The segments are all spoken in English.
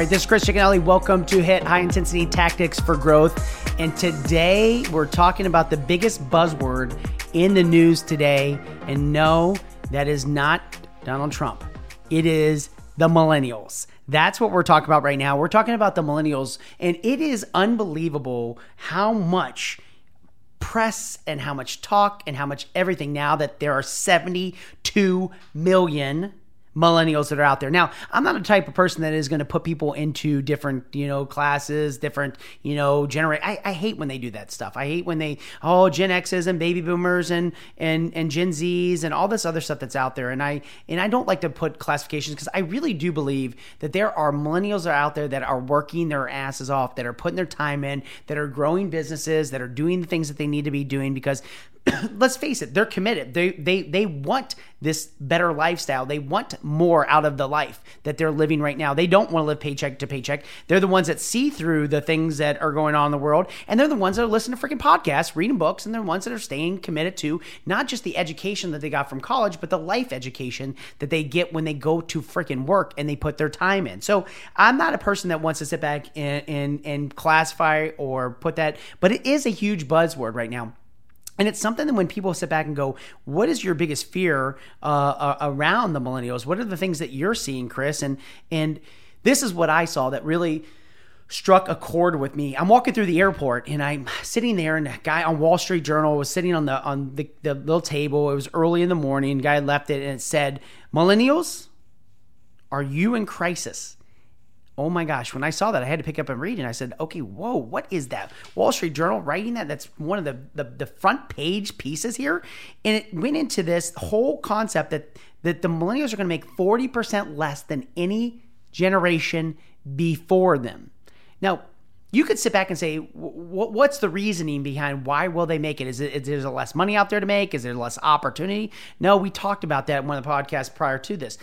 right, this is Chris Cicchinelli. Welcome to Hit High Intensity Tactics for Growth. And today we're talking about the biggest buzzword in the news today. And no, that is not Donald Trump, it is the millennials. That's what we're talking about right now. We're talking about the millennials, and it is unbelievable how much press and how much talk and how much everything now that there are 72 million millennials that are out there. Now, I'm not a type of person that is going to put people into different, you know, classes, different, you know, generate. I, I hate when they do that stuff. I hate when they, oh, Gen X's and baby boomers and and and Gen Z's and all this other stuff that's out there. And I and I don't like to put classifications because I really do believe that there are millennials that are out there that are working their asses off, that are putting their time in, that are growing businesses, that are doing the things that they need to be doing because let's face it, they're committed. They they they want this better lifestyle. They want more out of the life that they're living right now. They don't want to live paycheck to paycheck. They're the ones that see through the things that are going on in the world, and they're the ones that are listening to freaking podcasts, reading books, and they're the ones that are staying committed to not just the education that they got from college, but the life education that they get when they go to freaking work and they put their time in. So I'm not a person that wants to sit back and and, and classify or put that, but it is a huge buzzword right now. And it's something that when people sit back and go, what is your biggest fear uh, uh, around the millennials? What are the things that you're seeing, Chris? And and this is what I saw that really struck a chord with me. I'm walking through the airport and I'm sitting there, and a guy on Wall Street Journal was sitting on the on the, the little table. It was early in the morning. Guy left it and it said, "Millennials, are you in crisis?" Oh my gosh, when I saw that, I had to pick up and read. And I said, okay, whoa, what is that? Wall Street Journal writing that? That's one of the, the, the front page pieces here. And it went into this whole concept that, that the millennials are going to make 40% less than any generation before them. Now, you could sit back and say, what's the reasoning behind why will they make it? Is it is there less money out there to make? Is there less opportunity? No, we talked about that in one of the podcasts prior to this.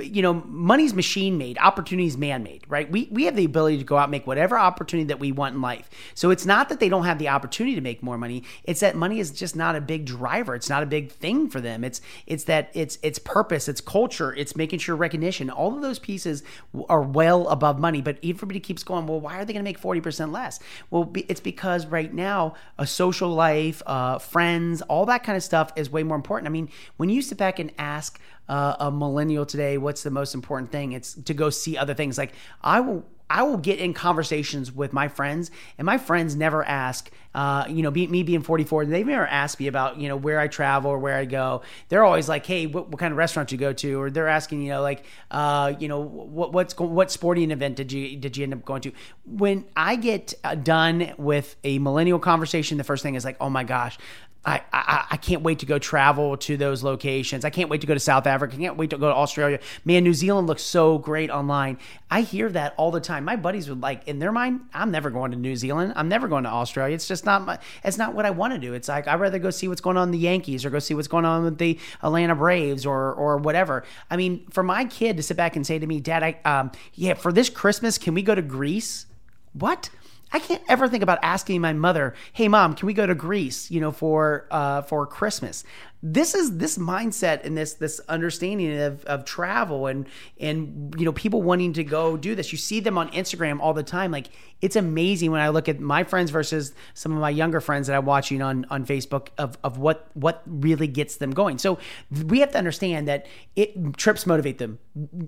You know, money's machine made, opportunity's man made, right? We we have the ability to go out and make whatever opportunity that we want in life. So it's not that they don't have the opportunity to make more money. It's that money is just not a big driver. It's not a big thing for them. It's it's that it's it's purpose, it's culture, it's making sure recognition. All of those pieces are well above money. But everybody keeps going, well, why are they going to make forty? Percent less. Well, it's because right now, a social life, uh, friends, all that kind of stuff is way more important. I mean, when you sit back and ask uh, a millennial today, what's the most important thing? It's to go see other things. Like I will I will get in conversations with my friends, and my friends never ask, uh, you know, be, me being 44, they never ask me about, you know, where I travel or where I go. They're always like, hey, what, what kind of restaurant you go to? Or they're asking, you know, like, uh, you know, what, what's what sporting event did you did you end up going to? When I get uh, done with a millennial conversation, the first thing is like, oh my gosh, I, I, I can't wait to go travel to those locations. I can't wait to go to South Africa. I can't wait to go to Australia. Man, New Zealand looks so great online. I hear that all the time. My buddies would like in their mind, I'm never going to New Zealand. I'm never going to Australia. It's just not my. It's not what I want to do. It's like I'd rather go see what's going on in the Yankees or go see what's going on with the Atlanta Braves or or whatever. I mean, for my kid to sit back and say to me, Dad, I um yeah, for this Christmas, can we go to Greece? What? I can't ever think about asking my mother, "Hey, mom, can we go to Greece? You know, for uh, for Christmas." this is this mindset and this this understanding of, of travel and and you know people wanting to go do this you see them on instagram all the time like it's amazing when i look at my friends versus some of my younger friends that i'm watching on on facebook of of what what really gets them going so we have to understand that it trips motivate them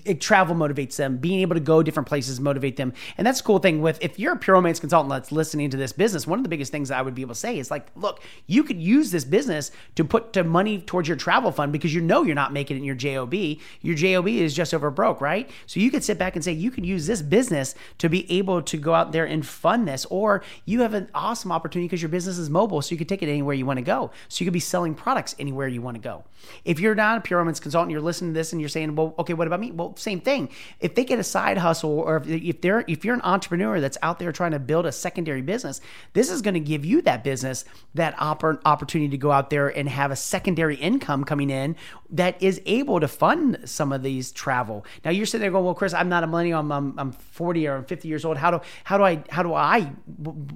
it, travel motivates them being able to go different places motivate them and that's the cool thing with if you're a pure romance consultant that's listening to this business one of the biggest things i would be able to say is like look you could use this business to put to money towards your travel fund because you know you're not making it in your JOB. Your JOB is just over broke, right? So you could sit back and say you could use this business to be able to go out there and fund this, or you have an awesome opportunity because your business is mobile, so you can take it anywhere you want to go. So you could be selling products anywhere you want to go. If you're not a pure romance consultant, you're listening to this and you're saying, well, okay, what about me? Well, same thing. If they get a side hustle, or if, they're if you're an entrepreneur that's out there trying to build a secondary business, this is going to give you that business that oppor- opportunity to go out there and have a secondary income coming in that is able to fund some of these travel. Now you're sitting there going, well, Chris, I'm not a millennial. I'm, I'm, I'm 40 or 50 years old. How do, how do I, how do I,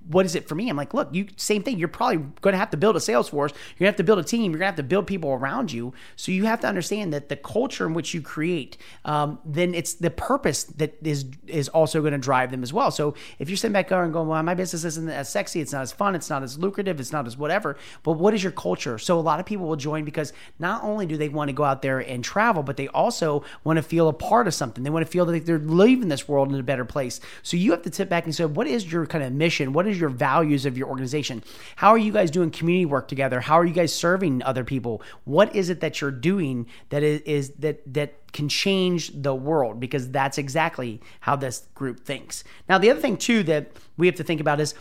what is it for me? I'm like, look, you, same thing. You're probably going to have to build a sales force. You're going to have to build a team. You're going to have to build people around you. So you have to understand that the culture in which you create, um, then it's the purpose that is, is also going to drive them as well. So if you're sitting back there and going, well, my business isn't as sexy. It's not as fun. It's not as lucrative. It's not as whatever. But what is your culture? So a lot of people will join because not only do they want to go out there and travel, but they also want to feel a part of something. They want to feel that they're leaving this world in a better place. So you have to sit back and say, what is your kind of mission? What is your values of your organization? How are you guys doing community work together? How are you guys serving other people? What is it that you're doing that is, is that that can change the world because that's exactly how this group thinks. Now, the other thing too that we have to think about is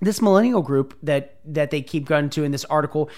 this millennial group that that they keep going to in this article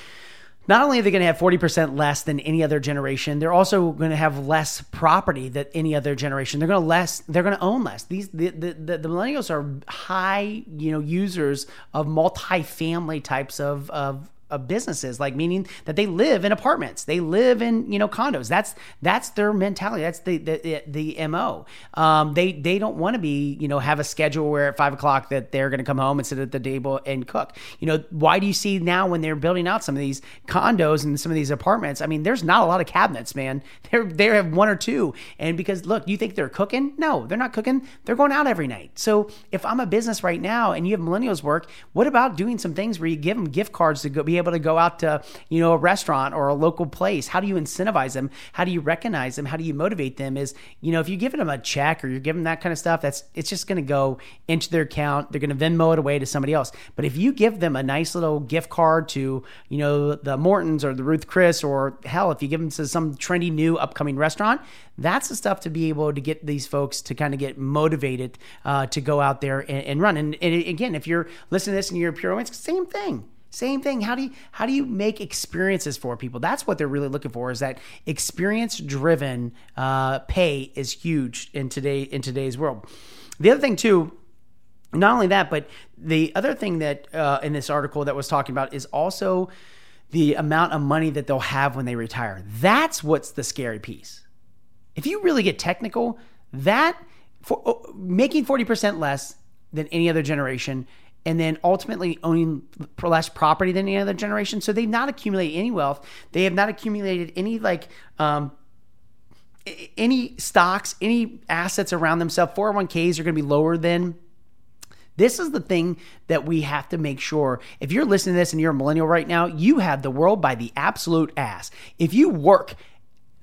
not only are they going to have 40% less than any other generation they're also going to have less property than any other generation. They're going to less they're going to own less. These the, the, the, the millennials are high you know users of multi-family types of of of businesses like meaning that they live in apartments they live in you know condos. That's that's their mentality. That's the the, the mo um, they they don't want to be you know have a schedule where at five o'clock that they're going to come home and sit at the table and cook. You know why do you see now when they're building out some of these condos and some of these apartments i mean there's not a lot of cabinets man. They're they have one or two. And because look you think they're cooking? No they're not cooking. They're going out every night. So if i'm a business right now and you have millennials work what about doing some things where you give them gift cards to go be able to go out to, you know, a restaurant or a local place? How do you incentivize them? How do you recognize them? How do you motivate them? Is, you know, if you give them a check or you're giving that kind of stuff, that's it's just going to go into their account. They're going to Venmo it away to somebody else. But if you give them a nice little gift card to, you know, the Mortons or the Ruth Chris or hell, if you give them to some trendy new upcoming restaurant, that's the stuff to be able to get these folks to kind of get motivated uh, to go out there and, and run. And, and, again, if you're listening to this and you're a pure the same thing. Same thing. How do you how do you make experiences for people? That's what they're really looking for. Is that experience driven uh, pay is huge in today in today's world. The other thing too, not only that, but the other thing that uh, in this article that was talking about is also the amount of money that they'll have when they retire. That's what's the scary piece. If you really get technical, that for, uh, making forty percent less than any other generation and then ultimately owning less property than any other generation. So they've not accumulated any wealth. They have not accumulated any like um, any stocks, any assets around themselves. 401ks are going to be lower than. This is the thing that we have to make sure. If you're listening to this and you're a millennial right now, you have the world by the absolute ass. If you work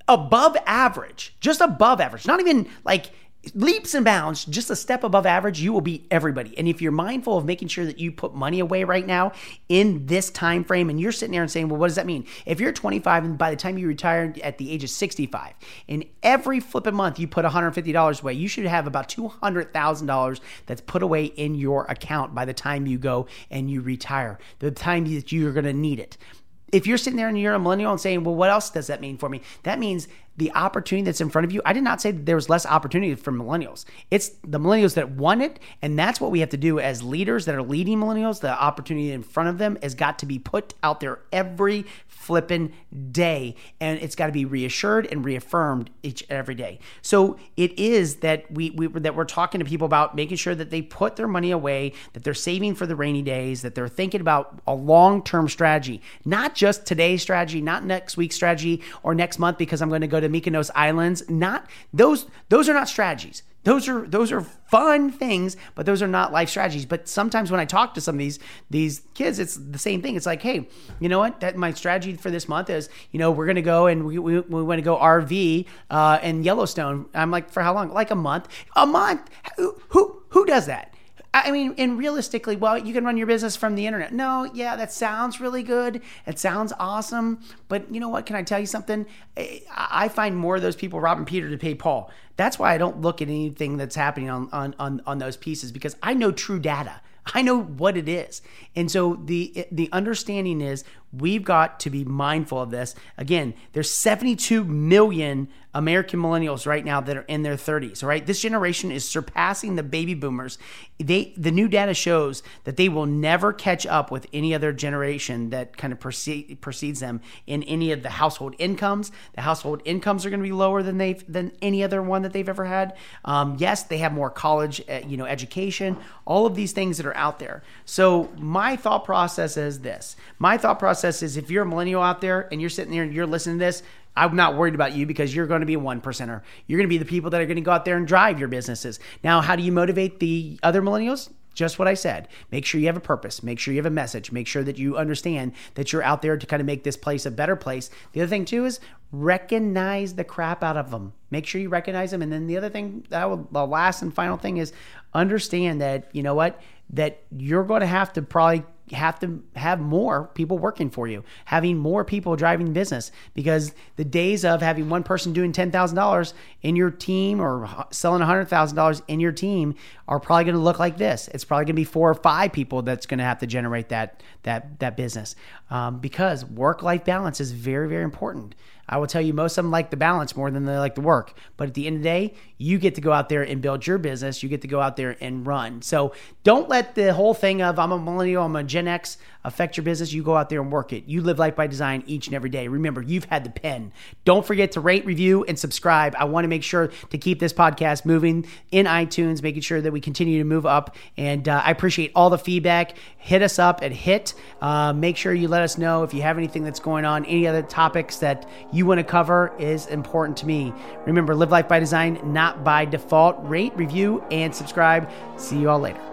above average, just above average, not even like leaps and bounds, just a step above average, you will beat everybody. And if you're mindful of making sure that you put money away right now in this time frame, and you're sitting there and saying, "Well, what does that mean?" If you're 25 and by the time you retire at the age of 65, in every flipping month you put 150 dollars away, you should have about 200 thousand dollars that's put away in your account by the time you go and you retire. The time that you're going to need it if you're sitting there and you're a millennial and saying, well, what else does that mean for me? That means the opportunity that's in front of you. I did not say that there was less opportunity for millennials. It's the millennials that want it. And that's what we have to do as leaders that are leading millennials. The opportunity in front of them has got to be put out there every flipping day. And it's got to be reassured and reaffirmed each every day. So it is that we, we that we're talking to people about making sure that they put their money away, that they're saving for the rainy days, that they're thinking about a long-term strategy, not just today's strategy, not next week's strategy or next month because I'm going to go to the Mykonos Islands. Not those those are not strategies. Those are those are fun things, but those are not life strategies. But sometimes when I talk to some of these these kids, it's the same thing. It's like, hey, you know what? That my strategy for this month is, you know, we're gonna go and we we, we want to go RV uh, in Yellowstone. I'm like, for how long? Like a month. A month. Who who, who does that? I mean, and realistically, well, you can run your business from the internet. No, yeah, that sounds really good. It sounds awesome. But you know what? Can I tell you something? I find more of those people robbing Peter to pay Paul. That's why I don't look at anything that's happening on, on, on, on those pieces because I know true data. I know what it is. And so the the understanding is We've got to be mindful of this. Again, there's 72 million American millennials right now that are in their 30s, right? This generation is surpassing the baby boomers. They the new data shows that they will never catch up with any other generation that kind of precede, precedes them in any of the household incomes. The household incomes are going to be lower than they've than any other one that they've ever had. Um, yes, they have more college, uh, you know, education. All of these things that are out there. So my thought process is this. My thought process is if you're a millennial out there and you're sitting there and you're listening to this, I'm not worried about you because you're going to be a one percenter. You're going to be the people that are going to go out there and drive your businesses. Now, how do you motivate the other millennials? Just what I said. Make sure you have a purpose. Make sure you have a message. Make sure that you understand that you're out there to kind of make this place a better place. The other thing, too, is recognize the crap out of them. Make sure you recognize them. And then the other thing, that will, the last and final thing is understand that, you know what, that you're going to have to probably have to have more people working for you, having more people driving business because the days of having one person doing $10,000 in your team or selling $100,000 in your team are probably going to look like this. It's probably going to be four or five people that's going to have to generate that that that business um, because work life balance is very very important. I will tell you, most of them like the balance more than they like the work. But at the end of the day, you get to go out there and build your business. You get to go out there and run. So don't let the whole thing of I'm a millennial, I'm a Gen X affect your business. You go out there and work it. You live life by design each and every day. Remember, you've had the pen. Don't forget to rate, review, and subscribe. I want to make sure to keep this podcast moving in iTunes, making sure that we continue to move up. And uh, I appreciate all the feedback. Hit us up at HIT. Uh, make sure you let us know if you have anything that's going on, any other topics that you want to cover is important to me. Remember, live life by design, not by default. Rate, review, and subscribe. See you all later.